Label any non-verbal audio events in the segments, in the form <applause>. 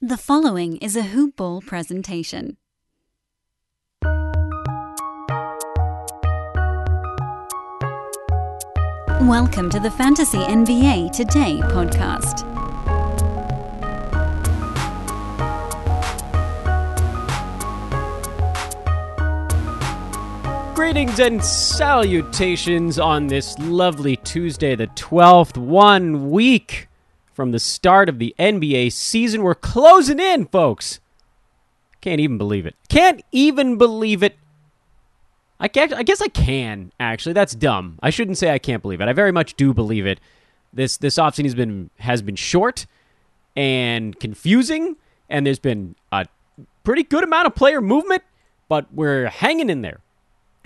The following is a Hoop Ball presentation. Welcome to the Fantasy NBA Today podcast. Greetings and salutations on this lovely Tuesday, the 12th, one week from the start of the NBA season. We're closing in, folks. Can't even believe it. Can't even believe it. I, can't, I guess I can, actually. That's dumb. I shouldn't say I can't believe it. I very much do believe it. This this offseason has been has been short and confusing, and there's been a pretty good amount of player movement, but we're hanging in there.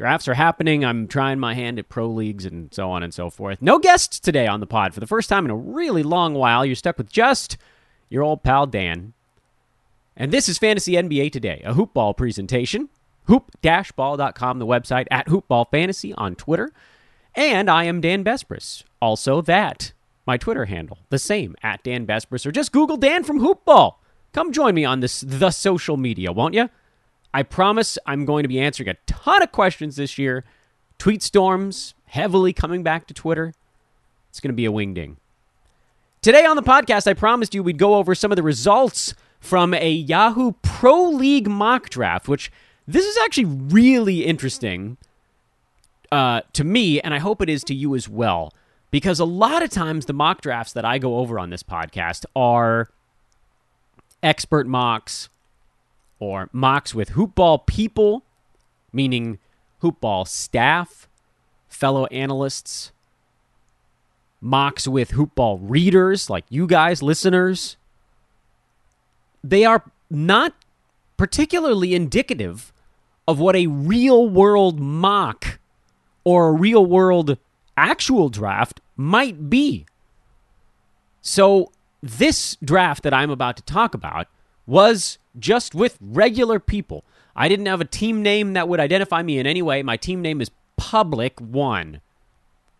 Drafts are happening. I'm trying my hand at pro leagues and so on and so forth. No guests today on the pod for the first time in a really long while. You're stuck with just your old pal Dan. And this is Fantasy NBA Today, a hoopball presentation. Hoop-ball.com, the website, at hoopballfantasy on Twitter. And I am Dan Besbris. Also that, my Twitter handle, the same, at Dan Besbris. Or just Google Dan from Hoopball. Come join me on this the social media, won't you? I promise I'm going to be answering a ton of questions this year. Tweet storms heavily coming back to Twitter. It's going to be a wingding. Today on the podcast, I promised you we'd go over some of the results from a Yahoo Pro League mock draft, which this is actually really interesting uh, to me, and I hope it is to you as well, because a lot of times the mock drafts that I go over on this podcast are expert mocks or mocks with hoopball people, meaning hoopball staff, fellow analysts, mocks with hoopball readers like you guys, listeners. They are not particularly indicative of what a real world mock or a real world actual draft might be. So, this draft that I'm about to talk about was just with regular people. I didn't have a team name that would identify me in any way. My team name is Public One.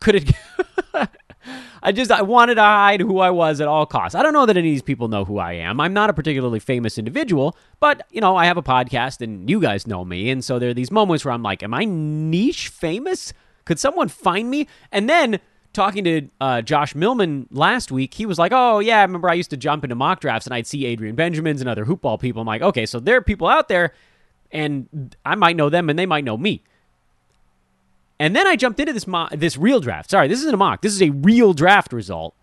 Could it? <laughs> I just I wanted to hide who I was at all costs. I don't know that any of these people know who I am. I'm not a particularly famous individual, but you know I have a podcast and you guys know me, and so there are these moments where I'm like, am I niche famous? Could someone find me? And then talking to uh, Josh Millman last week, he was like, "Oh yeah, I remember I used to jump into mock drafts and I'd see Adrian Benjamins and other hoopball people. I'm like, okay, so there are people out there, and I might know them and they might know me." And then I jumped into this mo- this real draft. Sorry, this isn't a mock. This is a real draft result,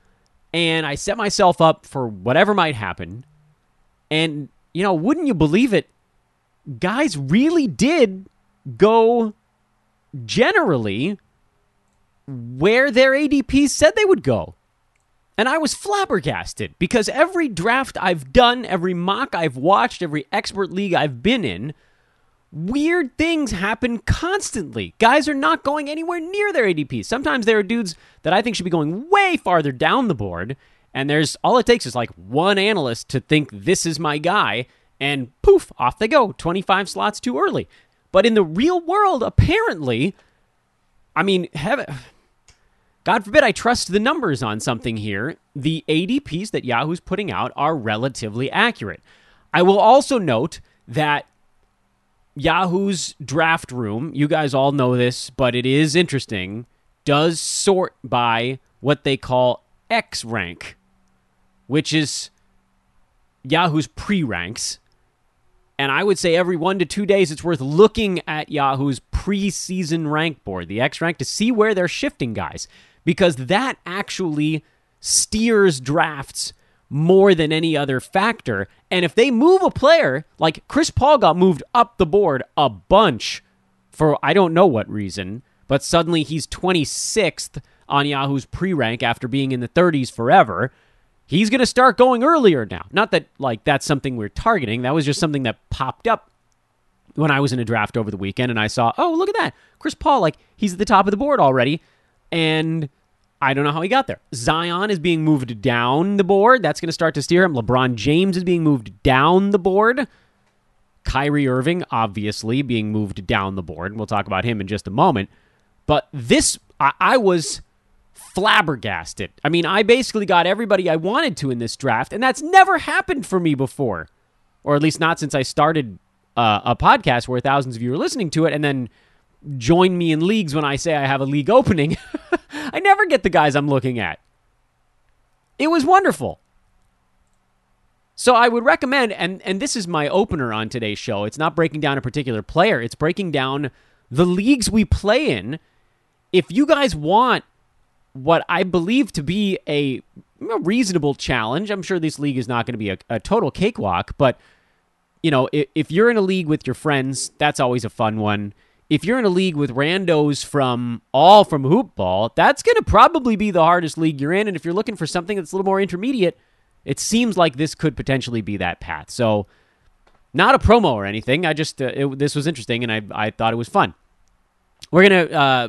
and I set myself up for whatever might happen. And you know, wouldn't you believe it? Guys really did go generally where their ADPs said they would go. And I was flabbergasted because every draft I've done, every mock I've watched, every expert league I've been in, weird things happen constantly. Guys are not going anywhere near their ADPs. Sometimes there are dudes that I think should be going way farther down the board, and there's all it takes is like one analyst to think this is my guy, and poof, off they go, 25 slots too early. But in the real world, apparently, I mean, heaven God forbid I trust the numbers on something here. The ADPs that Yahoo's putting out are relatively accurate. I will also note that Yahoo's draft room, you guys all know this, but it is interesting, does sort by what they call X rank, which is Yahoo's pre ranks. And I would say every one to two days, it's worth looking at Yahoo's preseason rank board, the X rank, to see where they're shifting guys because that actually steers drafts more than any other factor. And if they move a player, like Chris Paul got moved up the board a bunch for I don't know what reason, but suddenly he's 26th on Yahoo's pre rank after being in the 30s forever. He's going to start going earlier now. Not that like that's something we're targeting. That was just something that popped up when I was in a draft over the weekend and I saw, "Oh, look at that. Chris Paul like he's at the top of the board already." And I don't know how he got there. Zion is being moved down the board. That's going to start to steer him. LeBron James is being moved down the board. Kyrie Irving, obviously, being moved down the board. We'll talk about him in just a moment. But this, I, I was flabbergasted. I mean, I basically got everybody I wanted to in this draft, and that's never happened for me before, or at least not since I started uh, a podcast where thousands of you are listening to it, and then join me in leagues when I say I have a league opening. <laughs> I never get the guys I'm looking at. It was wonderful. So I would recommend, and and this is my opener on today's show. It's not breaking down a particular player. It's breaking down the leagues we play in. If you guys want what I believe to be a, reasonable challenge, I'm sure this league is not going to be a, a, total cakewalk, but you know, if, if you're in a league with your friends, that's always a fun one. If you're in a league with randos from all from hoopball, that's going to probably be the hardest league you're in. And if you're looking for something that's a little more intermediate, it seems like this could potentially be that path. So, not a promo or anything. I just uh, it, this was interesting and I I thought it was fun. We're gonna uh,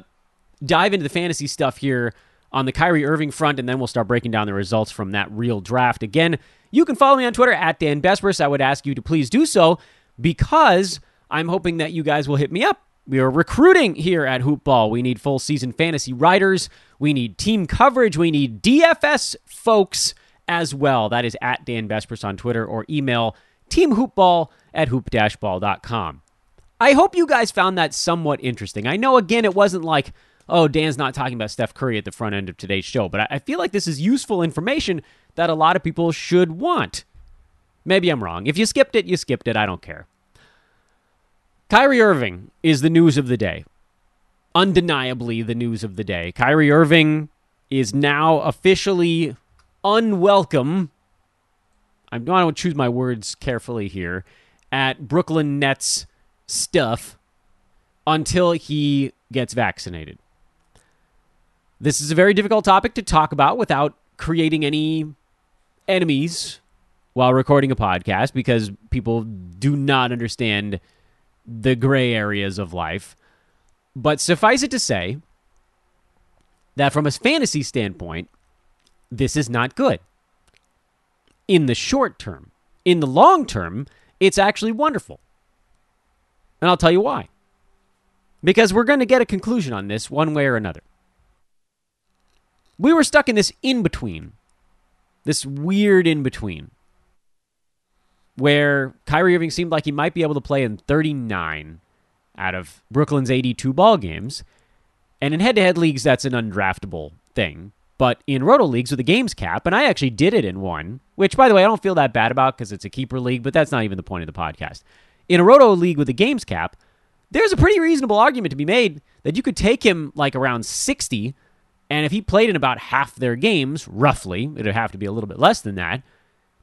dive into the fantasy stuff here on the Kyrie Irving front, and then we'll start breaking down the results from that real draft. Again, you can follow me on Twitter at Dan Besbris. I would ask you to please do so because I'm hoping that you guys will hit me up. We are recruiting here at Hoopball. We need full season fantasy writers. We need team coverage. We need DFS folks as well. That is at Dan Besbris on Twitter or email teamhoopball at hoop-ball.com. I hope you guys found that somewhat interesting. I know, again, it wasn't like, oh, Dan's not talking about Steph Curry at the front end of today's show, but I feel like this is useful information that a lot of people should want. Maybe I'm wrong. If you skipped it, you skipped it. I don't care. Kyrie Irving is the news of the day. Undeniably, the news of the day. Kyrie Irving is now officially unwelcome. I want to choose my words carefully here at Brooklyn Nets stuff until he gets vaccinated. This is a very difficult topic to talk about without creating any enemies while recording a podcast because people do not understand the gray areas of life. But suffice it to say that from a fantasy standpoint, this is not good. In the short term, in the long term, it's actually wonderful. And I'll tell you why. Because we're going to get a conclusion on this one way or another. We were stuck in this in between, this weird in between, where Kyrie Irving seemed like he might be able to play in 39 out of Brooklyn's 82 ball games. And in head to head leagues, that's an undraftable thing. But in roto leagues with a games cap, and I actually did it in one, which by the way I don't feel that bad about because it's a keeper league, but that's not even the point of the podcast. In a roto league with a games cap, there's a pretty reasonable argument to be made that you could take him like around 60, and if he played in about half their games, roughly, it'd have to be a little bit less than that.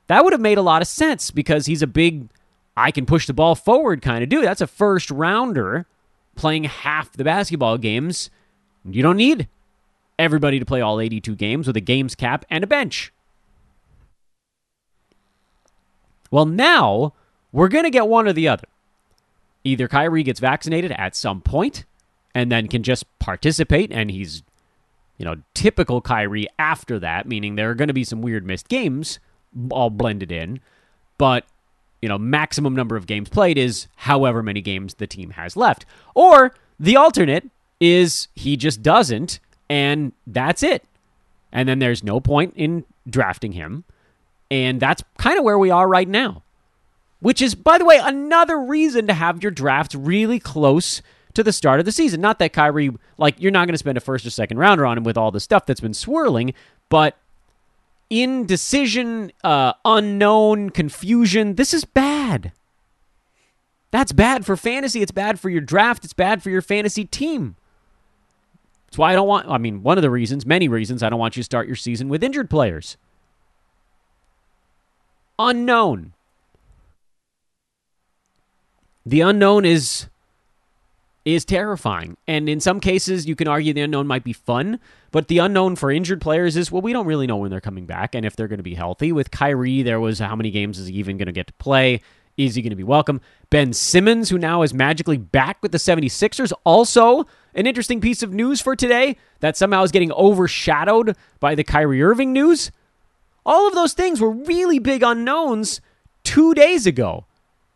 That would have made a lot of sense because he's a big, I can push the ball forward kind of dude. That's a first rounder playing half the basketball games. You don't need everybody to play all 82 games with a games cap and a bench. Well, now we're going to get one or the other. Either Kyrie gets vaccinated at some point and then can just participate, and he's, you know, typical Kyrie after that, meaning there are going to be some weird missed games all blended in, but, you know, maximum number of games played is however many games the team has left. Or the alternate is he just doesn't and that's it. And then there's no point in drafting him. And that's kind of where we are right now. Which is, by the way, another reason to have your draft really close to the start of the season. Not that Kyrie, like, you're not going to spend a first or second rounder on him with all the stuff that's been swirling, but indecision, uh, unknown, confusion, this is bad. That's bad for fantasy. It's bad for your draft. It's bad for your fantasy team. That's why I don't want, I mean, one of the reasons, many reasons, I don't want you to start your season with injured players. Unknown. The unknown is is terrifying. And in some cases, you can argue the unknown might be fun, but the unknown for injured players is well, we don't really know when they're coming back and if they're going to be healthy. With Kyrie, there was how many games is he even going to get to play? Is he going to be welcome? Ben Simmons, who now is magically back with the 76ers, also an interesting piece of news for today that somehow is getting overshadowed by the Kyrie Irving news. All of those things were really big unknowns two days ago.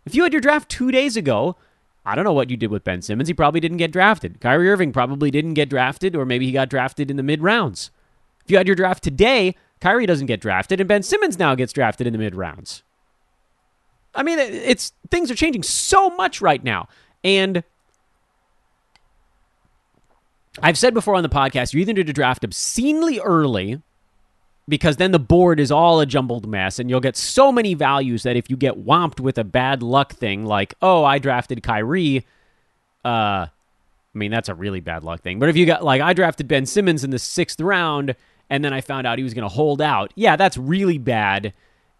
If you had your draft two days ago, I don't know what you did with Ben Simmons. He probably didn't get drafted. Kyrie Irving probably didn't get drafted, or maybe he got drafted in the mid rounds. If you had your draft today, Kyrie doesn't get drafted, and Ben Simmons now gets drafted in the mid rounds. I mean, it's things are changing so much right now, and I've said before on the podcast, you either need to draft obscenely early because then the board is all a jumbled mess and you'll get so many values that if you get whomped with a bad luck thing like, oh, I drafted Kyrie, uh, I mean, that's a really bad luck thing. But if you got, like, I drafted Ben Simmons in the sixth round and then I found out he was going to hold out, yeah, that's really bad.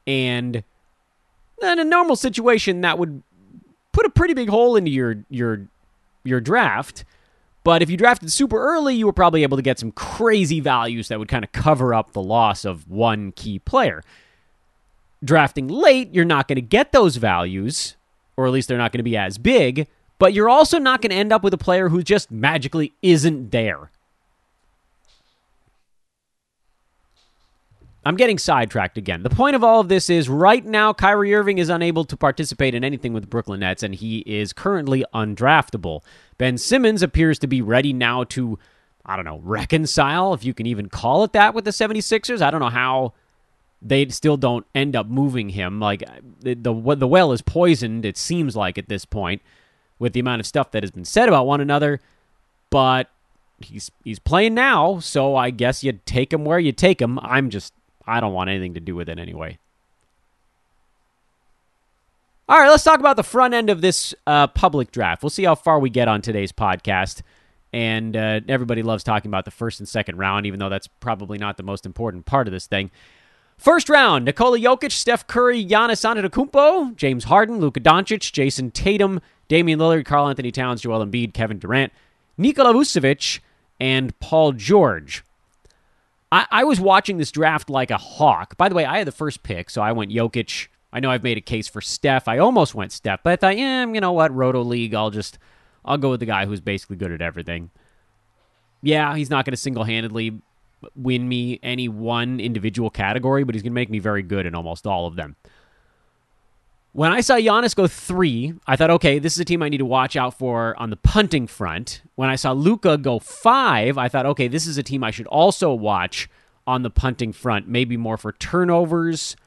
And in a normal situation, that would put a pretty big hole into your, your, your draft. But if you drafted super early, you were probably able to get some crazy values that would kind of cover up the loss of one key player. Drafting late, you're not going to get those values, or at least they're not going to be as big, but you're also not going to end up with a player who just magically isn't there. I'm getting sidetracked again. The point of all of this is right now, Kyrie Irving is unable to participate in anything with the Brooklyn Nets, and he is currently undraftable. Ben Simmons appears to be ready now to, I don't know, reconcile, if you can even call it that, with the 76ers. I don't know how they still don't end up moving him. Like, the, the, the well is poisoned, it seems like, at this point, with the amount of stuff that has been said about one another. But he's he's playing now, so I guess you take him where you take him. I'm just I don't want anything to do with it anyway. All right, let's talk about the front end of this uh, public draft. We'll see how far we get on today's podcast. And uh, everybody loves talking about the first and second round, even though that's probably not the most important part of this thing. First round: Nikola Jokic, Steph Curry, Giannis Antetokounmpo, James Harden, Luka Doncic, Jayson Tatum, Damian Lillard, Karl-Anthony Towns, Joel Embiid, Kevin Durant, Nikola Vucevic, and Paul George. I, I was watching this draft like a hawk. By the way, I had the first pick, so I went Jokic. I know I've made a case for Steph. I almost went Steph, but I thought, yeah, you know what, Roto League, I'll just I'll go with the guy who's basically good at everything. Yeah, he's not going to single handedly win me any one individual category, but he's going to make me very good in almost all of them. When I saw Giannis go three, I thought, okay, this is a team I need to watch out for on the punting front. When I saw Luka go five, I thought, okay, this is a team I should also watch on the punting front, maybe more for turnovers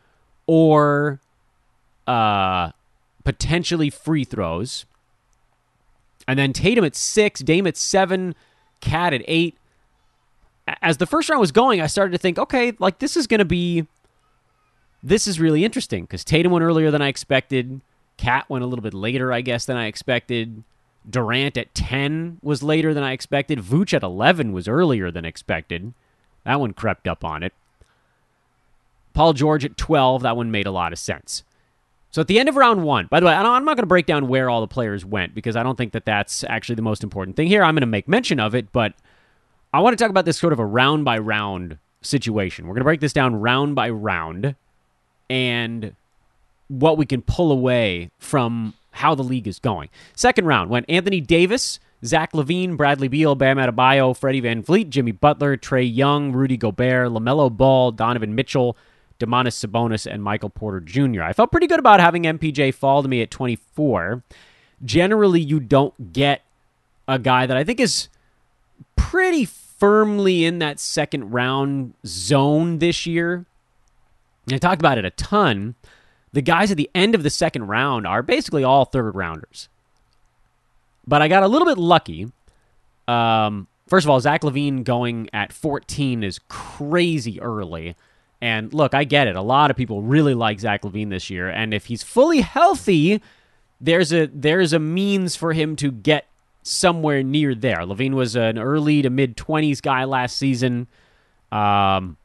or uh, potentially free throws. And then Tatum at six, Dame at seven, KAT at eight. As the first round was going, I started to think, okay, like this is going to be this is really interesting because Tatum went earlier than I expected. KAT went a little bit later, I guess, than I expected. Durant at 10 was later than I expected. Vooch at 11 was earlier than expected. That one crept up on it. Paul George at 12, that one made a lot of sense. So at the end of round one, by the way, I'm not going to break down where all the players went because I don't think that that's actually the most important thing here. I'm going to make mention of it, but I want to talk about this sort of a round by round situation. We're going to break this down round by round and what we can pull away from how the league is going. Second round went Anthony Davis, Zach LaVine, Bradley Beal, Bam Adebayo, Freddie VanVleet, Jimmy Butler, Trae Young, Rudy Gobert, LaMelo Ball, Donovan Mitchell, Domantas Sabonis, and Michael Porter Jr. I felt pretty good about having MPJ fall to me at 24. Generally, you don't get a guy that I think is pretty firmly in that second round zone this year. I talked about it a ton. The guys at the end of the second round are basically all third rounders. But I got a little bit lucky. Um, first of all, Zach LaVine going at 14 is crazy early. And look, I get it. A lot of people really like Zach LaVine this year, and if he's fully healthy, there's a there's a means for him to get somewhere near there. LaVine was an early to mid 20s guy last season. Um,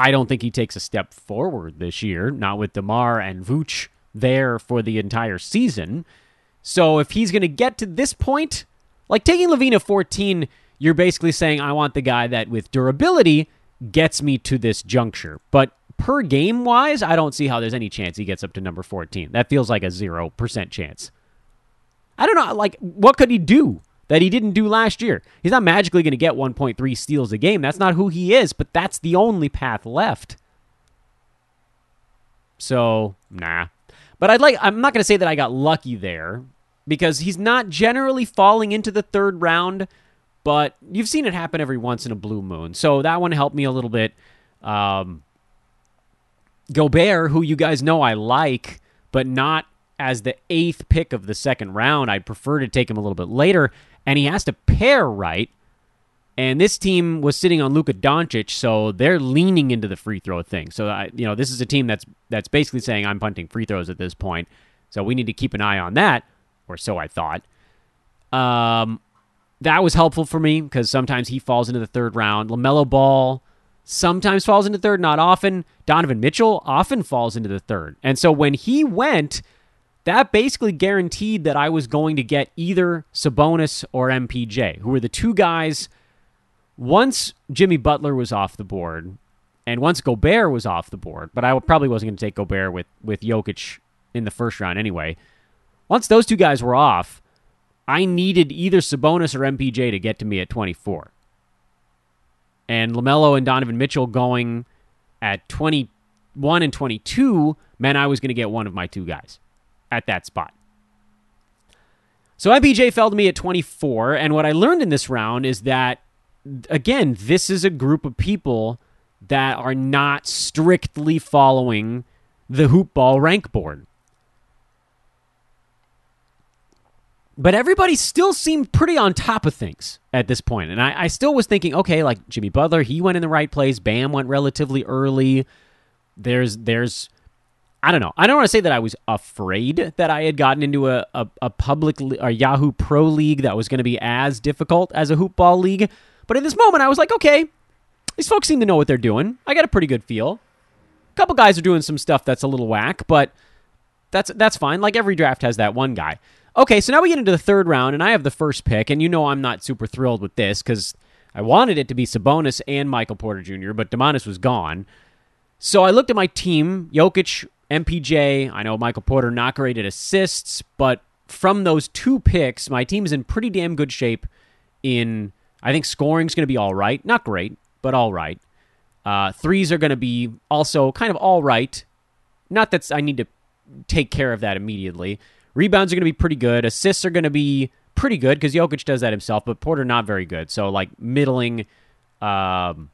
I don't think he takes a step forward this year, not with DeMar and Vooch there for the entire season. So if he's going to get to this point, like taking LaVine at 14, you're basically saying, I want the guy that with durability gets me to this juncture. But per game wise, I don't see how there's any chance he gets up to number 14. That feels like a 0% chance. I don't know. Like, what could he do? That he didn't do last year. He's not magically going to get 1.3 steals a game. That's not who he is, but that's the only path left. So, nah. But I'd like I'm not going to say that I got lucky there because he's not generally falling into the third round but you've seen it happen every once in a blue moon. So that one helped me a little bit. Um, Gobert, who you guys know I like, but not as the eighth pick of the second round. I'd prefer to take him a little bit later, and he has to pair right. And this team was sitting on Luka Doncic, so they're leaning into the free throw thing. So I, you know, this is a team that's that's basically saying I'm punting free throws at this point. So we need to keep an eye on that, or so I thought. Um, that was helpful for me because sometimes he falls into the third round. LaMelo Ball sometimes falls into third, not often. Donovan Mitchell often falls into the third. And so when he went, that basically guaranteed that I was going to get either Sabonis or MPJ, who were the two guys. Once Jimmy Butler was off the board, and once Gobert was off the board, but I probably wasn't going to take Gobert with with Jokic in the first round anyway. Once those two guys were off, I needed either Sabonis or MPJ to get to me at 24. And LaMelo and Donovan Mitchell going at 21 and 22 meant I was going to get one of my two guys at that spot. So MPJ fell to me at 24. And what I learned in this round is that, again, this is a group of people that are not strictly following the hoop ball rank board. But everybody still seemed pretty on top of things at this point. And I, I, still was thinking, okay, like Jimmy Butler, he went in the right place. Bam went relatively early. There's there's I don't know. I don't want to say that I was afraid that I had gotten into a, a, a public a Yahoo Pro League that was going to be as difficult as a hoopball league. But in this moment, I was like, okay, these folks seem to know what they're doing. I got a pretty good feel. A couple guys are doing some stuff that's a little whack, but that's that's fine. Like every draft has that one guy. Okay, so now we get into the third round, and I have the first pick, and you know I'm not super thrilled with this because I wanted it to be Sabonis and Michael Porter Jr., but Domantas was gone. So I looked at my team: Jokic, MPJ. I know Michael Porter not great at assists, but from those two picks, my team is in pretty damn good shape. In I think scoring's going to be all right, not great, but all right. Uh, threes are going to be also kind of all right. Not that I need to take care of that immediately. Rebounds are going to be pretty good. Assists are going to be pretty good because Jokic does that himself, but Porter not very good. So like middling. Um,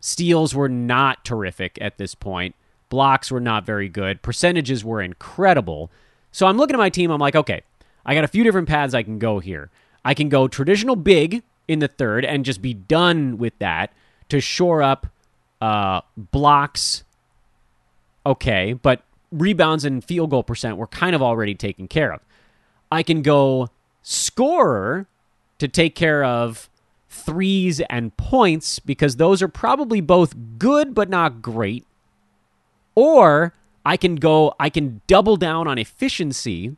steals were not terrific at this point. Blocks were not very good. Percentages were incredible. So I'm looking at my team. I'm like, okay, I got a few different paths I can go here. I can go traditional big in the third and just be done with that to shore up uh, blocks. Okay, but rebounds and field goal percent were kind of already taken care of. I can go scorer to take care of threes and points because those are probably both good but not great. Or I can go, I can double down on efficiency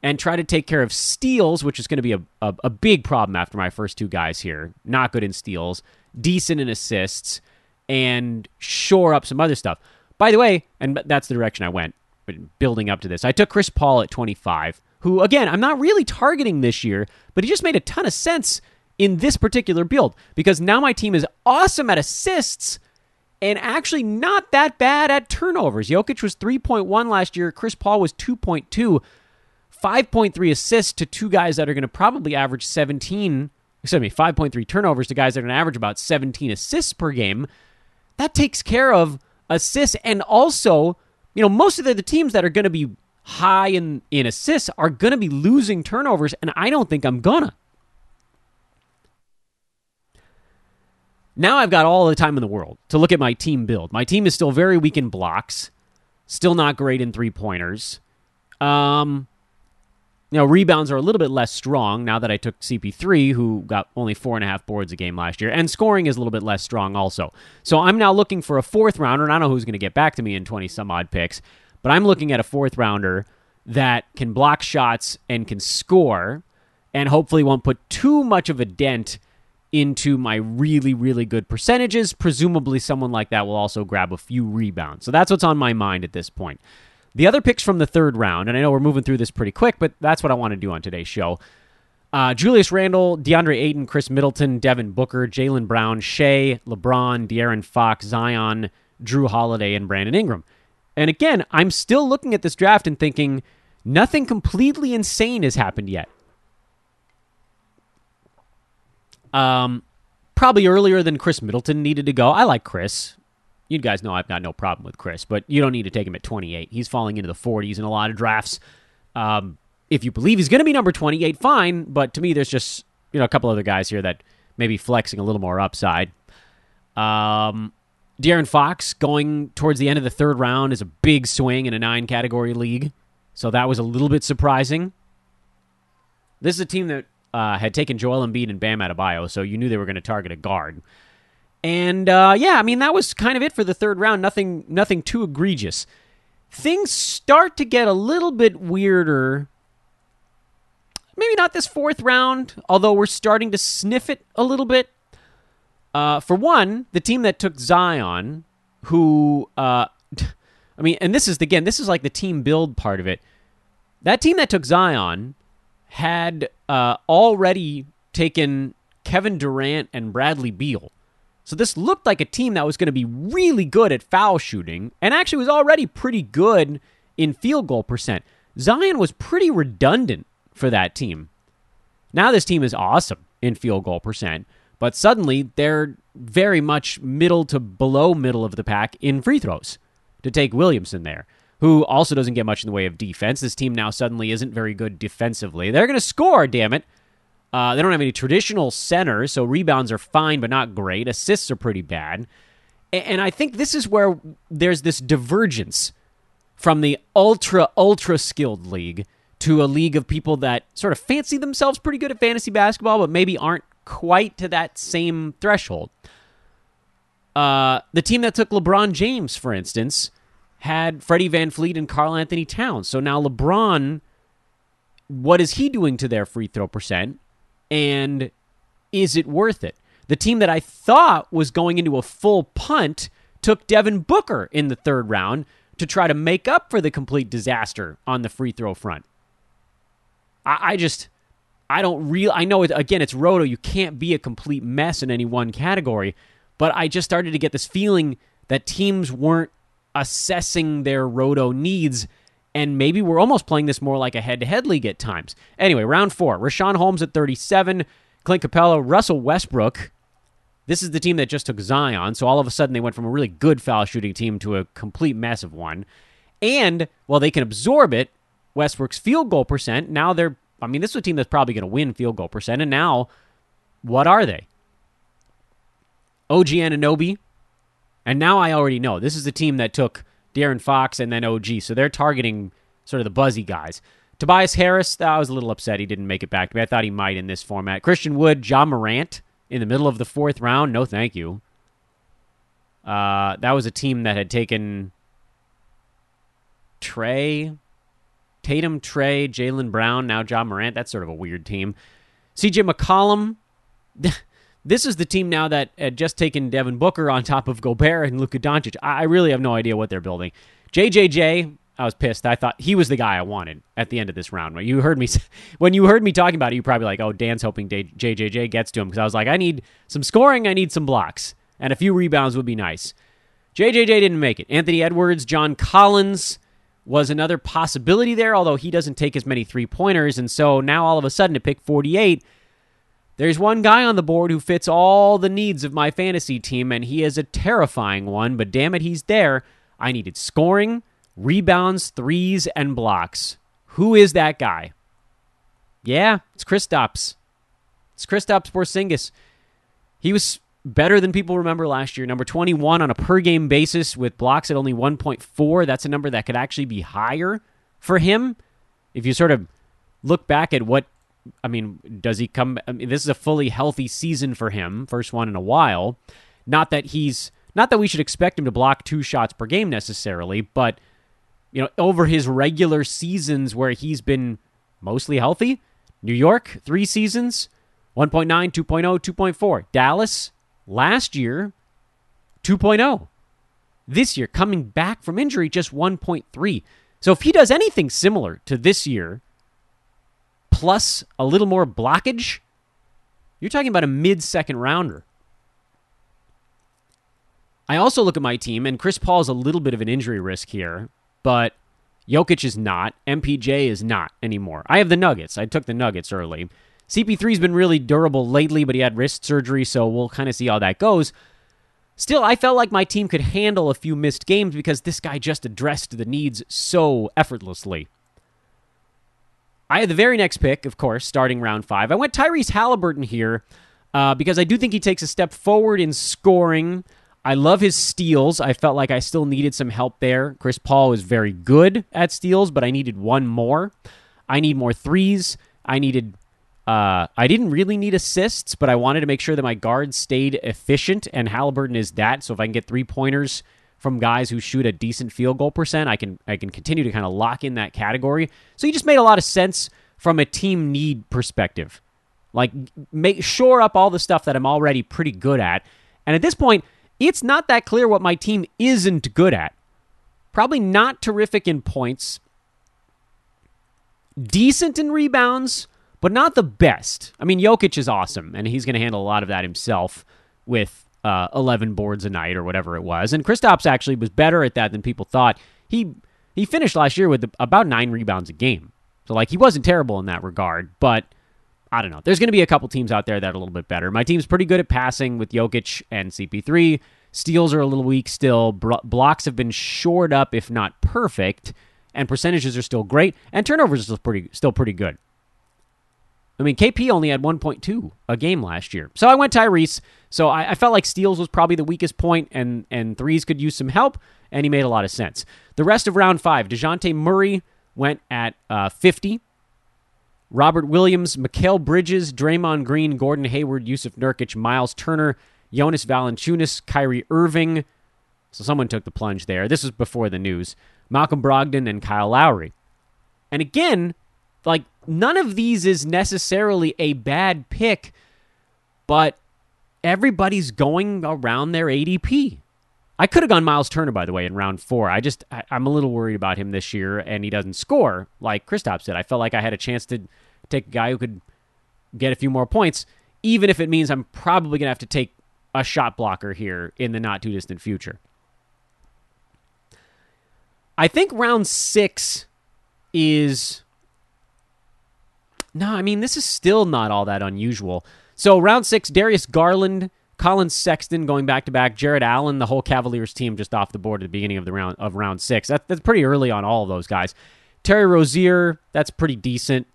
and try to take care of steals, which is going to be a, a, a, big problem after my first two guys here. Not good in steals, decent in assists, and shore up some other stuff. By the way, and that's the direction I went building up to this. I took Chris Paul at 25, who, again, I'm not really targeting this year, but he just made a ton of sense in this particular build because now my team is awesome at assists and actually not that bad at turnovers. Jokic was 3.1 last year, Chris Paul was 2.2. 5.3 assists to two guys that are going to probably average 17, excuse me, 5.3 turnovers to guys that are going to average about 17 assists per game. That takes care of assists. And also, you know, most of the, the teams that are going to be high in, in assists are going to be losing turnovers, and I don't think I'm going Now I've got all the time in the world to look at my team build. My team is still very weak in blocks, still not great in three pointers. Um, know, rebounds are a little bit less strong now that I took CP3, who got only four and a half boards a game last year, and scoring is a little bit less strong also. So I'm now looking for a fourth rounder, and I don't know who's going to get back to me in 20 some odd picks, but I'm looking at a fourth rounder that can block shots and can score, and hopefully won't put too much of a dent into my really, really good percentages. Presumably, someone like that will also grab a few rebounds. So that's what's on my mind at this point. The other picks from the third round, and I know we're moving through this pretty quick, but that's what I want to do on today's show. Uh, Julius Randle, DeAndre Ayton, Khris Middleton, Devin Booker, Jaylen Brown, Shai, LeBron, De'Aaron Fox, Zion, Jrue Holiday, and Brandon Ingram. And again, I'm still looking at this draft and thinking nothing completely insane has happened yet. Um, probably earlier than Khris Middleton needed to go. I like Khris. You guys know I've got no problem with Khris, but you don't need to take him at 28. He's falling into the 40s in a lot of drafts. Um, if you believe he's going to be number 28, fine. But to me, there's just you know a couple other guys here that maybe flexing a little more upside. Um, De'Aaron Fox going towards the end of the third round is a big swing in a nine category league, so that was a little bit surprising. This is a team that uh, had taken Joel Embiid and Bam Adebayo, so you knew they were going to target a guard. And uh, yeah, I mean that was kind of it for the third round. Nothing, nothing too egregious. Things start to get a little bit weirder. Maybe not this fourth round, although we're starting to sniff it a little bit. Uh, for one, the team that took Zion, who, uh, <laughs> I mean, and this is again, this is like the team build part of it. That team that took Zion had uh, already taken Kevin Durant and Bradley Beal. So this looked like a team that was going to be really good at foul shooting and actually was already pretty good in field goal percent. Zion was pretty redundant for that team. Now this team is awesome in field goal percent, but suddenly they're very much middle to below middle of the pack in free throws to take Williamson there, who also doesn't get much in the way of defense. This team now suddenly isn't very good defensively. They're going to score, damn it. Uh, they don't have any traditional centers, so rebounds are fine but not great. Assists are pretty bad. And I think this is where there's this divergence from the ultra, ultra skilled league to a league of people that sort of fancy themselves pretty good at fantasy basketball, but maybe aren't quite to that same threshold. Uh, the team that took LeBron James, for instance, had Freddie VanVleet and Karl-Anthony Towns. So now LeBron, what is he doing to their free throw percent? And is it worth it? The team that I thought was going into a full punt took Devin Booker in the third round to try to make up for the complete disaster on the free throw front. I, I just, I don't real. I know it again. It's roto. You can't be a complete mess in any one category. But I just started to get this feeling that teams weren't assessing their roto needs and maybe we're almost playing this more like a head-to-head league at times. Anyway, round four: Richaun Holmes at 37, Clint Capela, Russell Westbrook. This is the team that just took Zion, so all of a sudden they went from a really good foul shooting team to a complete massive one. And while they can absorb it, Westbrook's field goal percent now they're. I mean, this is a team that's probably going to win field goal percent, and now what are they? OG Anunoby, and now I already know this is the team that took De'Aaron Fox, and then OG. So they're targeting sort of the buzzy guys. Tobias Harris, I was a little upset he didn't make it back to me. I thought he might in this format. Christian Wood, Ja Morant in the middle of the fourth round. No, thank you. Uh, that was a team that had taken Trae, Tatum, Trae, Jaylen Brown, now Ja Morant. That's sort of a weird team. CJ McCollum. <laughs> This is the team now that had just taken Devin Booker on top of Gobert and Luka Doncic. I really have no idea what they're building. JJJ, I was pissed. I thought he was the guy I wanted at the end of this round. You heard me <laughs> when you heard me talking about it. You probably like, oh, Dan's hoping JJJ gets to him because I was like, I need some scoring, I need some blocks, and a few rebounds would be nice. JJJ didn't make it. Anthony Edwards, John Collins was another possibility there, although he doesn't take as many three pointers, and so now all of a sudden to pick 48 there's one guy on the board who fits all the needs of my fantasy team, and he is a terrifying one, but damn it, he's there. I needed scoring, rebounds, threes, and blocks. Who is that guy? Yeah, it's Kristaps. It's Kristaps Porzingis. He was better than people remember last year. Number 21 on a per game basis with blocks at only 1.4. That's a number that could actually be higher for him. If you sort of look back at what I mean, does he come? I mean, this is a fully healthy season for him, first one in a while. Not that he's not that we should expect him to block two shots per game necessarily, but you know, over his regular seasons where he's been mostly healthy, New York three seasons, 1.9, 2.0, 2.4. Dallas last year, 2.0. This year, coming back from injury, just 1.3. So if he does anything similar to this year, plus a little more blockage, you're talking about a mid second rounder. I also look at my team, and Chris Paul is a little bit of an injury risk here, but Jokic is not. MPJ is not anymore. I have the Nuggets. I took the Nuggets early. CP3's been really durable lately, but he had wrist surgery, so we'll kind of see how that goes. Still, I felt like my team could handle a few missed games because this guy just addressed the needs so effortlessly. I had the very next pick, of course, starting round five. I went Tyrese Halliburton here uh, because I do think he takes a step forward in scoring. I love his steals. I felt like I still needed some help there. Chris Paul is very good at steals, but I needed one more. I need more threes. I needed. Uh, I didn't really need assists, but I wanted to make sure that my guards stayed efficient, and Halliburton is that. So if I can get three pointers from guys who shoot a decent field goal percent, I can I can continue to kind of lock in that category. So he just made a lot of sense from a team need perspective. Like make shore up all the stuff that I'm already pretty good at. And at this point, it's not that clear what my team isn't good at. Probably not terrific in points. Decent in rebounds, but not the best. I mean, Jokic is awesome, and he's going to handle a lot of that himself with uh, 11 boards a night or whatever it was. And Kristaps actually was better at that than people thought. He he finished last year with about nine rebounds a game. So, like, he wasn't terrible in that regard, but I don't know. There's going to be a couple teams out there that are a little bit better. My team's pretty good at passing with Jokic and CP3. Steals are a little weak still. blocks have been shored up, if not perfect, and percentages are still great. And turnovers are still pretty, still pretty good. I mean, KP only had 1.2 a game last year. So I went Tyrese. So I, I, felt like steals was probably the weakest point, and, and threes could use some help, and he made a lot of sense. The rest of round five, DeJounte Murray went at uh, 50. Robert Williams, Mikal Bridges, Draymond Green, Gordon Hayward, Jusuf Nurkic, Miles Turner, Jonas Valanciunas, Kyrie Irving. So someone took the plunge there. This was before the news. Malcolm Brogdon and Kyle Lowry. And again, like none of these is necessarily a bad pick, but everybody's going around their ADP. I could have gone Miles Turner, by the way, in round four. I just I, am a little worried about him this year, and he doesn't score like Kristaps did. I felt like I had a chance to take a guy who could get a few more points, even if it means I'm probably gonna have to take a shot blocker here in the not too distant future. I think round six is. No, I mean, this is still not all that unusual. So, round six, Darius Garland Collin Sexton going back to back, Jarrett Allen, the whole Cavaliers team just off the board at the beginning of the round of round six. That, that's pretty early on all of those guys. Terry Rozier, that's pretty decent.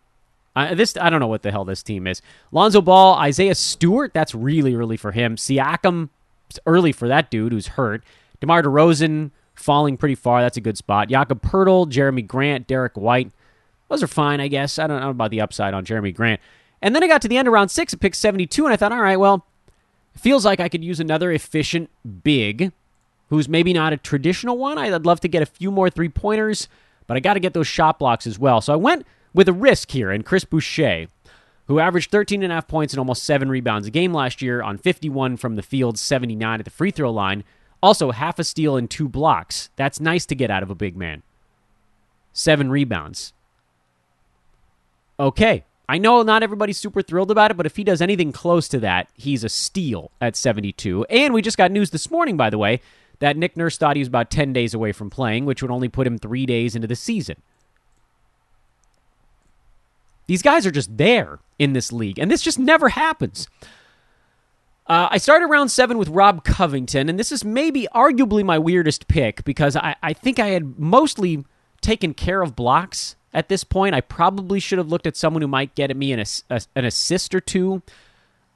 This I don't know what the hell this team is. Lonzo Ball, Isaiah Stewart, that's really early for him. Siakam, early for that dude who's hurt. DeMar DeRozan falling pretty far. That's a good spot. Jakob Poeltl, Jerami Grant, Derrick White. Those are fine, I guess. I don't know about the upside on Jerami Grant. And then I got to the end of round six and picked 72, and I thought, all right, well, Feels like I could use another efficient big who's maybe not a traditional one. I'd love to get a few more three pointers, but I got to get those shot blocks as well. So I went with a risk here in Chris Boucher, who averaged 13 and a half points and almost seven rebounds a game last year on 51 from the field, 79 at the free throw line. Also, half a steal and two blocks. That's nice to get out of a big man. Seven rebounds. Okay, I know not everybody's super thrilled about it, but if he does anything close to that, he's a steal at 72. And we just got news this morning, by the way, that Nick Nurse thought he was about 10 days away from playing, which would only put him three days into the season. These guys are just there in this league, and this just never happens. Uh, I started round seven with Rob Covington, and this is maybe arguably my weirdest pick because I, I think I had mostly taken care of blocks at this point. I probably should have looked at someone who might get at me an, a, an assist or two,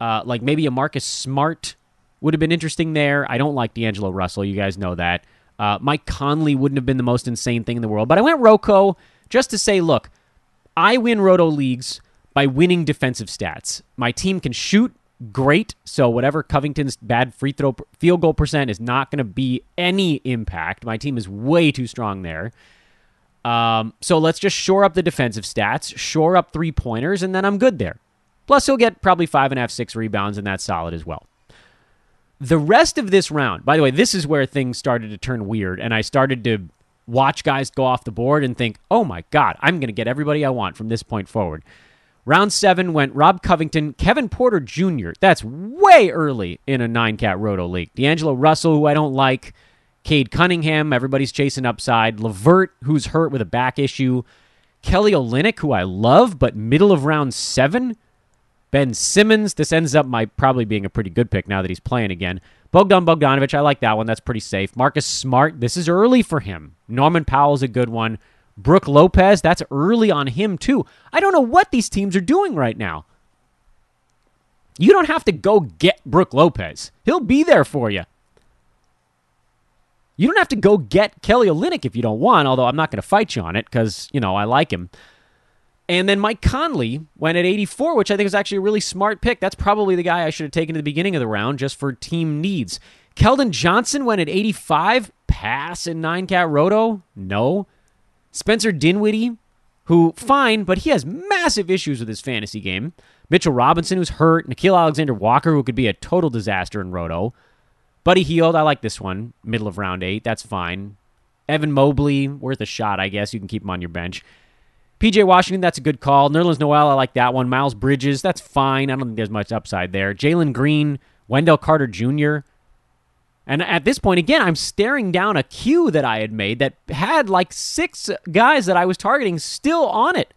uh, like maybe a Marcus Smart would have been interesting there. I don't like D'Angelo Russell. You guys know that. Uh, Mike Conley wouldn't have been the most insane thing in the world, but I went Rocco just to say, look, I win Roto leagues by winning defensive stats. My team can shoot great, so whatever Covington's bad free throw field goal percent is not going to be any impact. My team is way too strong there. Um, so let's just shore up the defensive stats, shore up three pointers, and then I'm good there. Plus, he'll get probably five and a half, six rebounds, and that's solid as well. The rest of this round, by the way, this is where things started to turn weird, and I started to watch guys go off the board and think, oh my God, I'm going to get everybody I want from this point forward. Round seven went Rob Covington, Kevin Porter Jr. That's way early in a nine cat roto league. D'Angelo Russell, who I don't like. Cade Cunningham, everybody's chasing upside. LeVert, who's hurt with a back issue. Kelly Olynyk, who I love, but middle of round seven. Ben Simmons. This ends up my probably being a pretty good pick now that he's playing again. Bogdan Bogdanovich, I like that one. That's pretty safe. Marcus Smart, this is early for him. Norman Powell's a good one. Brook Lopez, that's early on him too. I don't know what these teams are doing right now. You don't have to go get Brook Lopez. He'll be there for you. You don't have to go get Kelly Olynyk if you don't want, although I'm not going to fight you on it because, you know, I like him. And then Mike Conley went at 84, which I think is actually a really smart pick. That's probably the guy I should have taken at the beginning of the round just for team needs. Keldon Johnson went at 85. Pass in 9 cat roto? No. Spencer Dinwiddie, who, fine, but he has massive issues with his fantasy game. Mitchell Robinson, who's hurt. Nickeil Alexander Walker, who could be a total disaster in roto. Buddy Hield, I like this one. Middle of round eight. That's fine. Evan Mobley, worth a shot, I guess. You can keep him on your bench. PJ Washington, that's a good call. Nerlens Noel, I like that one. Miles Bridges, that's fine. I don't think there's much upside there. Jalen Green, Wendell Carter Jr. And at this point, again, I'm staring down a queue that I had made that had like six guys that I was targeting still on it.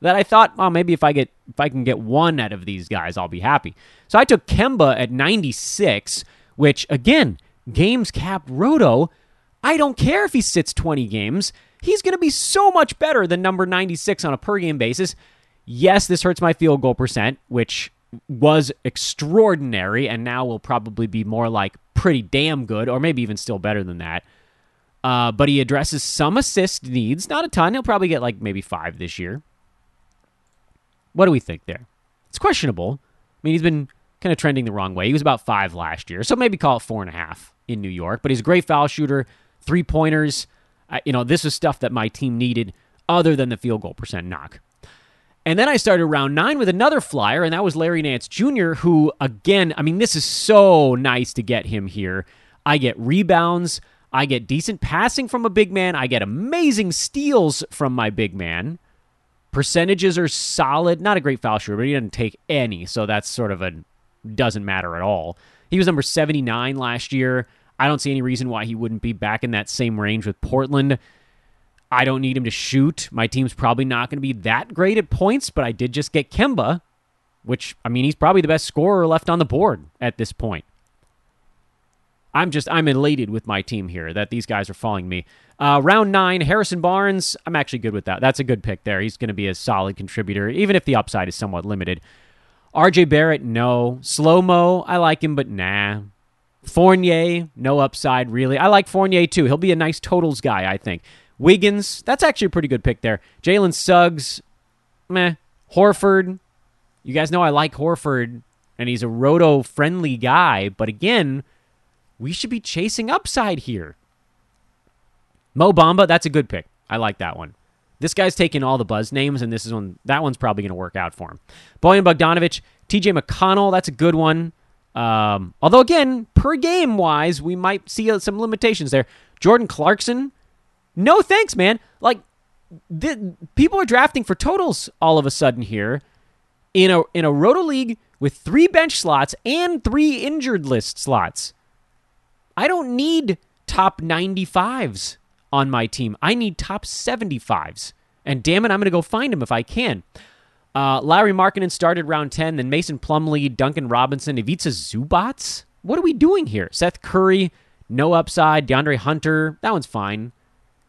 That I thought, oh, maybe if I get if I can get one out of these guys, I'll be happy. So I took Kemba at 96, which again, games cap roto. I don't care if he sits 20 games he's going to be so much better than number 96 on a per game basis. Yes, this hurts my field goal percent, which was extraordinary and now will probably be more like pretty damn good, or maybe even still better than that. Uh, but he addresses some assist needs, not a ton. He'll probably get like maybe five this year. What do we think there? It's questionable. I mean, he's been kind of trending the wrong way. He was about five last year, so maybe call it four and a half in New York. But he's a great foul shooter, three pointers. I, you know, this is stuff that my team needed other than the field goal percent knock. And then I started round nine with another flyer, and that was Larry Nance Jr., who, again, I mean, this is so nice to get him here. I get rebounds, I get decent passing from a big man, I get amazing steals from my big man. Percentages are solid. Not a great foul shooter, but he doesn't take any, so that's sort of a doesn't matter at all. He was number 79 last year. I don't see any reason why he wouldn't be back in that same range with Portland. I don't need him to shoot. My team's probably not going to be that great at points, but I did just get Kemba, which, I mean, he's probably the best scorer left on the board at this point. I'm just, I'm elated with my team here that these guys are following me. Uh, round nine, Harrison Barnes, I'm actually good with that. That's a good pick there. He's going to be a solid contributor, even if the upside is somewhat limited. RJ Barrett, no. Slow mo, I like him, but nah. Fournier, no upside really. I like Fournier too. He'll be a nice totals guy, I think. Wiggins, that's actually a pretty good pick there. Jalen Suggs, meh. Horford, you guys know I like Horford, and he's a roto friendly guy, but again, we should be chasing upside here. Mo Bamba, that's a good pick. I like that one. This guy's taking all the buzz names, and this is one that one's probably going to work out for him. Bojan Bogdanovich, TJ McConnell, that's a good one. Um, although, again, per game wise, we might see uh, some limitations there. Jordan Clarkson, no thanks, man. Like, the, people are drafting for totals all of a sudden here in a in a roto league with three bench slots and three injured list slots. I don't need top 95s on my team. I need top 75s. And damn it, I'm going to go find them if I can. Uh, Lauri Markkanen started round 10, then Mason Plumlee, Duncan Robinson, Ivica Zubac. What are we doing here? Seth Curry, no upside. DeAndre Hunter, that one's fine.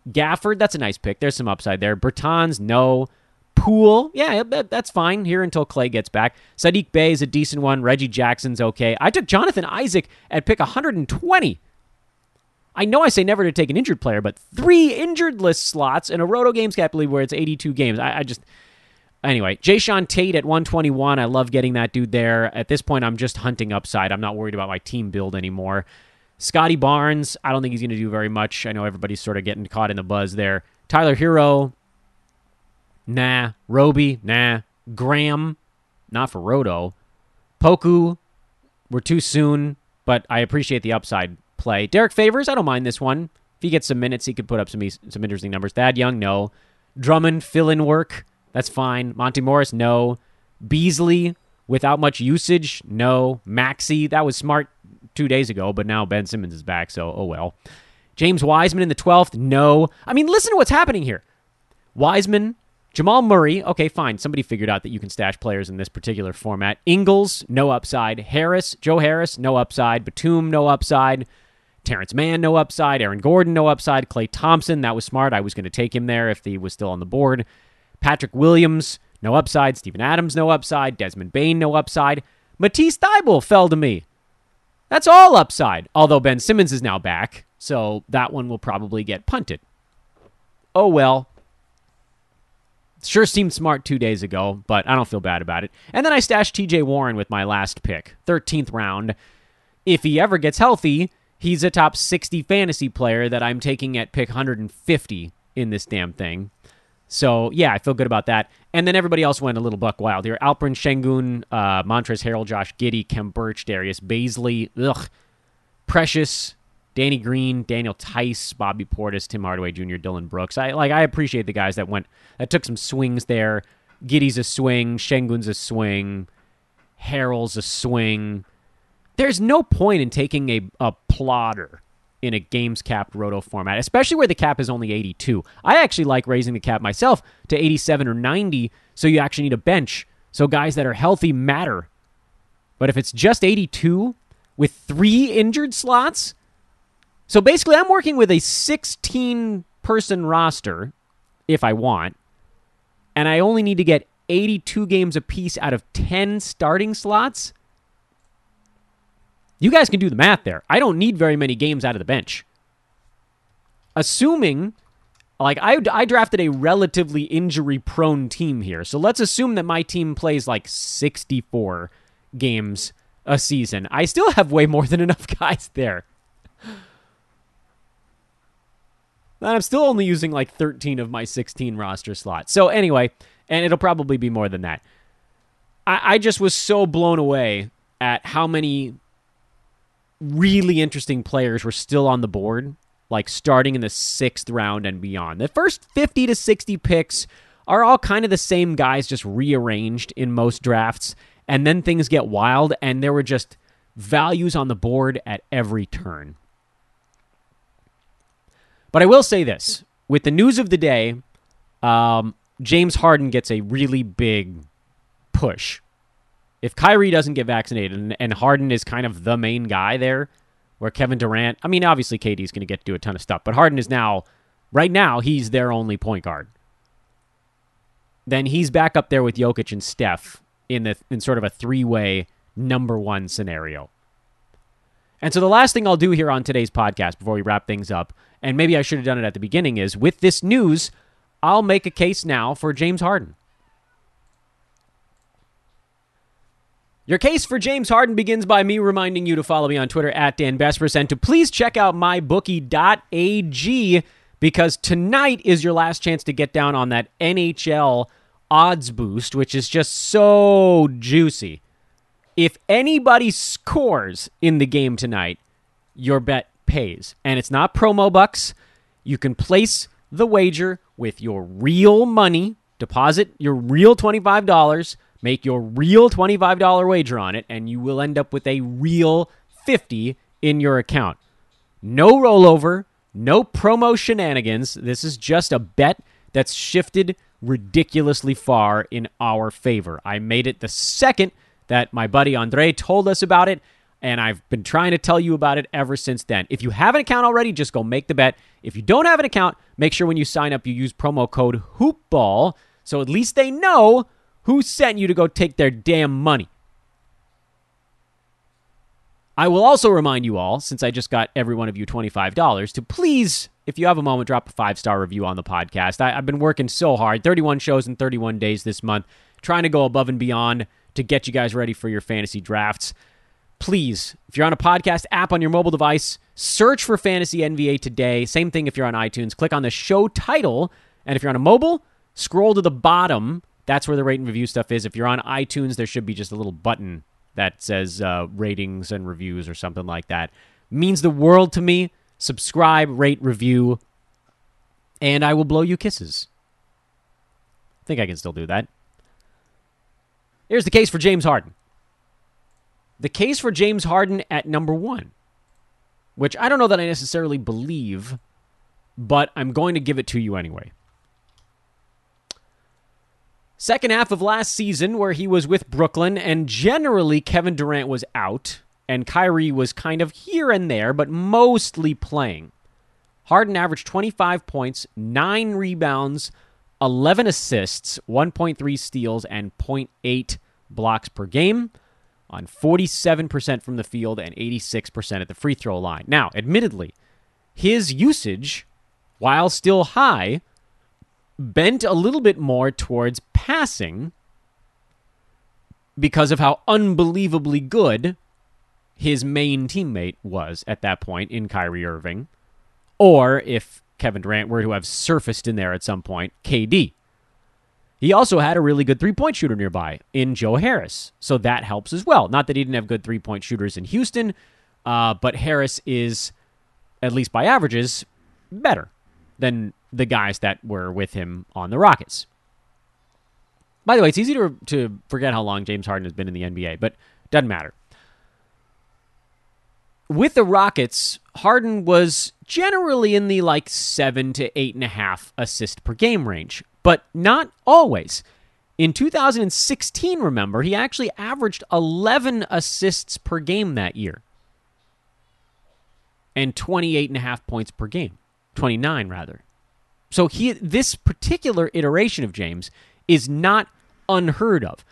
Gafford, that's a nice pick. There's some upside there. Bertans, no. Poole, yeah, that's fine here until Klay gets back. Saddiq Bey is a decent one. Reggie Jackson's okay. I took Jonathan Isaac at pick 120. I know I say never to take an injured player, but three injured list slots in a Roto Games Cap League where it's 82 games. I, I just Anyway, Jae'Sean Tate at 121. I love getting that dude there. At this point, I'm just hunting upside. I'm not worried about my team build anymore. Scottie Barnes, I don't think he's going to do very much. I know everybody's sort of getting caught in the buzz there. Tyler Herro, nah. Roby, nah. Graham, not for Roto. Poku, we're too soon, but I appreciate the upside play. Derrick Favors, I don't mind this one. If he gets some minutes, he could put up some some interesting numbers. Thad Young, no. Drummond, fill in work. That's fine. Monty Morris, no. Beasley, without much usage, no. Maxey, that was smart two days ago, but now Ben Simmons is back, so oh well. James Wiseman in the 12th, no. I mean, listen to what's happening here. Wiseman, Jamal Murray, okay, fine. Somebody figured out that you can stash players in this particular format. Ingles, no upside. Harris, Joe Harris, no upside. Batum, no upside. Terance Mann, no upside. Aaron Gordon, no upside. Klay Thompson, that was smart. I was going to take him there if he was still on the board. Patrick Williams, no upside. Steven Adams, no upside. Desmond Bane, no upside. Matisse Thybulle fell to me. That's all upside. Although Ben Simmons is now back, so that one will probably get punted. Oh well. Sure seemed smart two days ago, but I don't feel bad about it. And then I stashed TJ Warren with my last pick, 13th round. If he ever gets healthy, he's a top 60 fantasy player that I'm taking at pick 150 in this damn thing. So, yeah, I feel good about that. And then everybody else went a little buck wild here. Alperen Sengun, uh, Montrezl Harrell, Josh Giddey, Khem Birch, Darius Bazley, ugh, Precious, Danny Green, Daniel Theis, Bobby Portis, Tim Hardaway Jr., Dillon Brooks. I like I appreciate the guys that went that took some swings there. Giddey's a swing, Sengun's a swing, Harrell's a swing. There's no point in taking a, a plotter in a games capped roto format, especially where the cap is only 82. I actually like raising the cap myself to 87 or 90, so you actually need a bench. So guys that are healthy matter. But if it's just 82 with three injured slots, so basically, I'm working with a 16 person roster if I want, and I only need to get 82 games apiece out of 10 starting slots. You guys can do the math there. I don't need very many games out of the bench. Assuming, like, I, I drafted a relatively injury prone team here. So let's assume that my team plays like 64 games a season. I still have way more than enough <laughs> guys there. And I'm still only using like 13 of my 16 roster slots. So, anyway, and it'll probably be more than that. I, I just was so blown away at how many really interesting players were still on the board, like starting in the sixth round and beyond. The first 50 to 60 picks are all kind of the same guys, just rearranged in most drafts. And then things get wild, and there were just values on the board at every turn. But I will say this with the news of the day, um, James Harden gets a really big push. If Kyrie doesn't get vaccinated and, and Harden is kind of the main guy there, where Kevin Durant, I mean, obviously KD's going to get to do a ton of stuff, but Harden is now, right now, he's their only point guard. Then he's back up there with Jokic and Steph in the in sort of a three way number one scenario. And so the last thing I'll do here on today's podcast before we wrap things up, and maybe I should have done it at the beginning, is with this news, I'll make a case now for James Harden. Your case for James Harden begins by me reminding you to follow me on Twitter at Dan Besbris and to please check out mybookie.ag because tonight is your last chance to get down on that NHL odds boost, which is just so juicy. If anybody scores in the game tonight, your bet pays. And it's not promo bucks. You can place the wager with your real money, deposit your real $25, make your real $25 wager on it, and you will end up with a real 50 in your account. No rollover, no promo shenanigans. This is just a bet that's shifted ridiculously far in our favor. I made it the second that my buddy Andre told us about it, and I've been trying to tell you about it ever since then. If you have an account already, just go make the bet. If you don't have an account, make sure when you sign up you use promo code HOOPBALL so at least they know who sent you to go take their damn money. I will also remind you all, since I just got every one of you $25, to please, if you have a moment, drop a five star review on the podcast. I, have been working so hard 31 shows in 31 days this month, trying to go above and beyond to get you guys ready for your fantasy drafts. Please, if you're on a podcast app on your mobile device, search for Fantasy NBA today. Same thing if you're on iTunes. Click on the show title. And if you're on a mobile, scroll to the bottom. That's where the rate and review stuff is. If you're on iTunes, there should be just a little button that says uh, ratings and reviews or something like that. Means the world to me. Subscribe, rate, review, and I will blow you kisses. I think I can still do that. Here's the case for James Harden. The case for James Harden at number one, which I don't know that I necessarily believe, but I'm going to give it to you anyway. Second half of last season, where he was with Brooklyn, and generally Kevin Durant was out, and Kyrie was kind of here and there, but mostly playing. Harden averaged 25 points, 9 rebounds, 11 assists, 1.3 steals, and 0.8 blocks per game on 47% from the field and 86% at the free throw line. Now, admittedly, his usage, while still high, bent a little bit more towards passing because of how unbelievably good his main teammate was at that point in Kyrie Irving, or if Kevin Durant were to have surfaced in there at some point, KD. He also had a really good three point shooter nearby in Joe Harris. So that helps as well. Not that he didn't have good three point shooters in Houston, uh, but Harris is, at least by averages, better than the guys that were with him on the Rockets. By the way, it's easy to, to forget how long James Harden has been in the NBA, but doesn't matter. With the Rockets, Harden was generally in the like seven to eight and a half assist per game range, but not always. In 2016, remember, he actually averaged 11 assists per game that year and 28 and a half points per game, 29 rather. So he this particular iteration of James is not unheard of.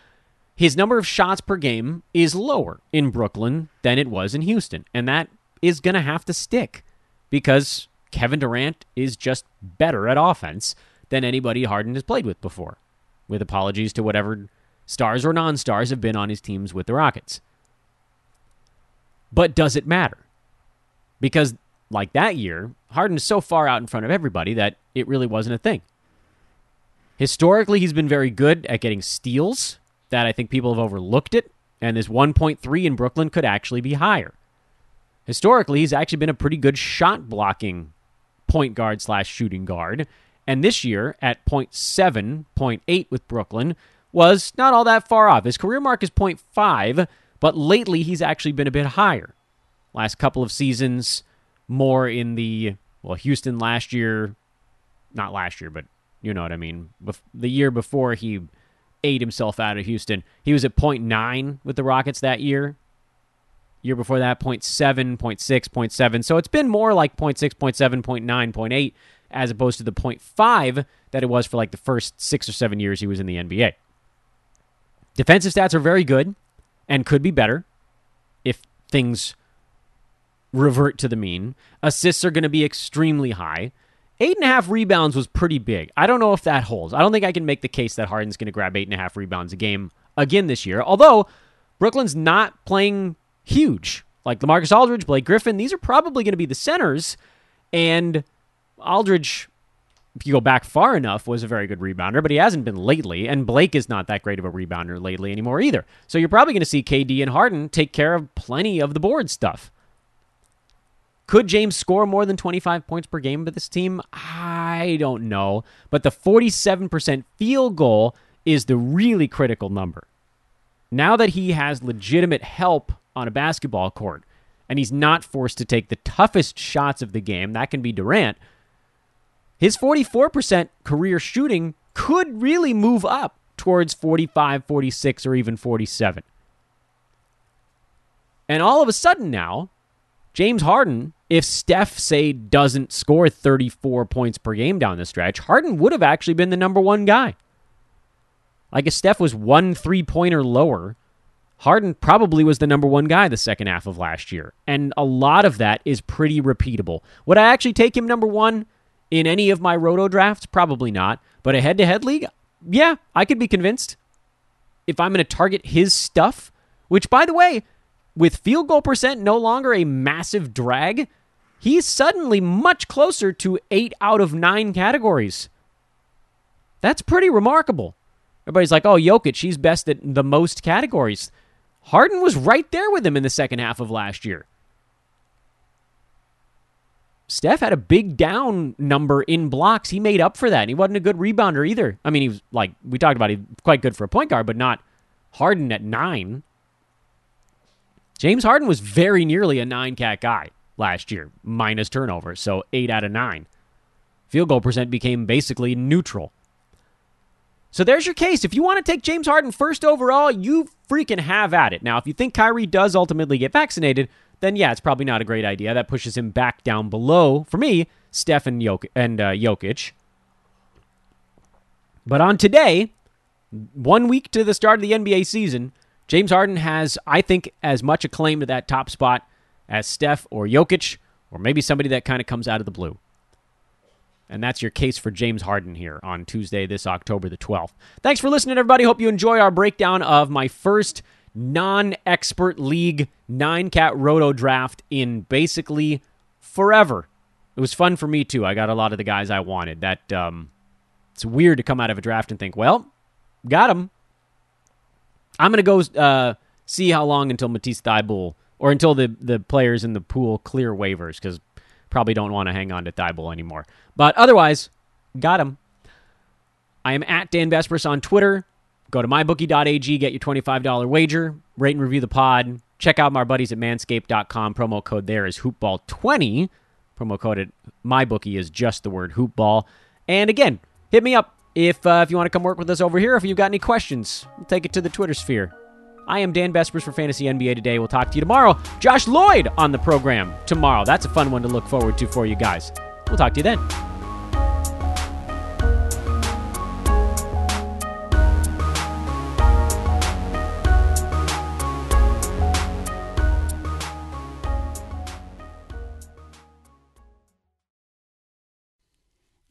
His number of shots per game is lower in Brooklyn than it was in Houston, and that is going to have to stick because Kevin Durant is just better at offense than anybody Harden has played with before. With apologies to whatever stars or non stars have been on his teams with the Rockets. But does it matter? Because, like that year, Harden is so far out in front of everybody that it really wasn't a thing. Historically, he's been very good at getting steals that I think people have overlooked it, and this 1.3 in Brooklyn could actually be higher historically, he's actually been a pretty good shot blocking point guard slash shooting guard. And this year, at 0.7, 0.8 with Brooklyn, was not all that far off. His career mark is 0.5, but lately he's actually been a bit higher. Last couple of seasons, more in the, well, Houston last year, not last year, but you know what I mean. The year before he ate himself out of Houston, he was at 0.9 with the Rockets that year. Year before that, 0.7, 0.6, 0.7. So it's been more like 0.6, 0.7, 0.9, 0.8, as opposed to the 0.5 that it was for like the first six or seven years he was in the NBA. Defensive stats are very good and could be better if things revert to the mean. Assists are going to be extremely high. Eight and a half rebounds was pretty big. I don't know if that holds. I don't think I can make the case that Harden's going to grab eight and a half rebounds a game again this year. Although Brooklyn's not playing huge. Like Lamarcus Aldridge, Blake Griffin, these are probably going to be the centers. And Aldridge, if you go back far enough, was a very good rebounder, but he hasn't been lately. And Blake is not that great of a rebounder lately anymore either. So you're probably going to see KD and Harden take care of plenty of the board stuff. Could James score more than 25 points per game with this team? I don't know. But the 47% field goal is the really critical number. Now that he has legitimate help on a basketball court and he's not forced to take the toughest shots of the game, that can be Durant, his 44% career shooting could really move up towards 45, 46, or even 47. And all of a sudden now, James Harden, if Steph, say, doesn't score 34 points per game down the stretch, Harden would have actually been the number one guy. Like if Steph was one three pointer lower, Harden probably was the number one guy the second half of last year. And a lot of that is pretty repeatable. Would I actually take him number one in any of my roto drafts? Probably not. But a head to head league? Yeah, I could be convinced. If I'm going to target his stuff, which, by the way, with field goal percent no longer a massive drag, he's suddenly much closer to eight out of nine categories. That's pretty remarkable. Everybody's like, oh, Jokic, she's best at the most categories. Harden was right there with him in the second half of last year. Steph had a big down number in blocks. He made up for that. And he wasn't a good rebounder either. I mean, he was like we talked about, he quite good for a point guard, but not Harden at nine. James Harden was very nearly a nine cat guy last year, minus turnovers, so eight out of nine. Field goal percent became basically neutral. So there's your case. If you want to take James Harden first overall, you freaking have at it. Now, if you think Kyrie does ultimately get vaccinated, then yeah, it's probably not a great idea. That pushes him back down below, for me, Steph and, Jok- and uh, Jokic. But on today, one week to the start of the NBA season, James Harden has, I think, as much a claim to that top spot as Steph or Jokic, or maybe somebody that kind of comes out of the blue. And that's your case for James Harden here on Tuesday, this October the 12th. Thanks for listening, everybody. Hope you enjoy our breakdown of my first non expert league nine cat roto draft in basically forever. It was fun for me, too. I got a lot of the guys I wanted. That, um, it's weird to come out of a draft and think, well, got him. I'm going to go uh, see how long until Matisse Thybulle or until the, the players in the pool clear waivers because probably don't want to hang on to Thybulle anymore. But otherwise, got him. I am at Dan Besbris on Twitter. Go to mybookie.ag, get your $25 wager, rate and review the pod. Check out my buddies at manscaped.com. Promo code there is hoopball20. Promo code at mybookie is just the word hoopball. And again, hit me up if uh, if you want to come work with us over here. If you've got any questions, we'll take it to the Twitter sphere. I am Dan Besbris for Fantasy NBA Today. We'll talk to you tomorrow. Josh Lloyd on the program tomorrow. That's a fun one to look forward to for you guys. We'll talk to you then.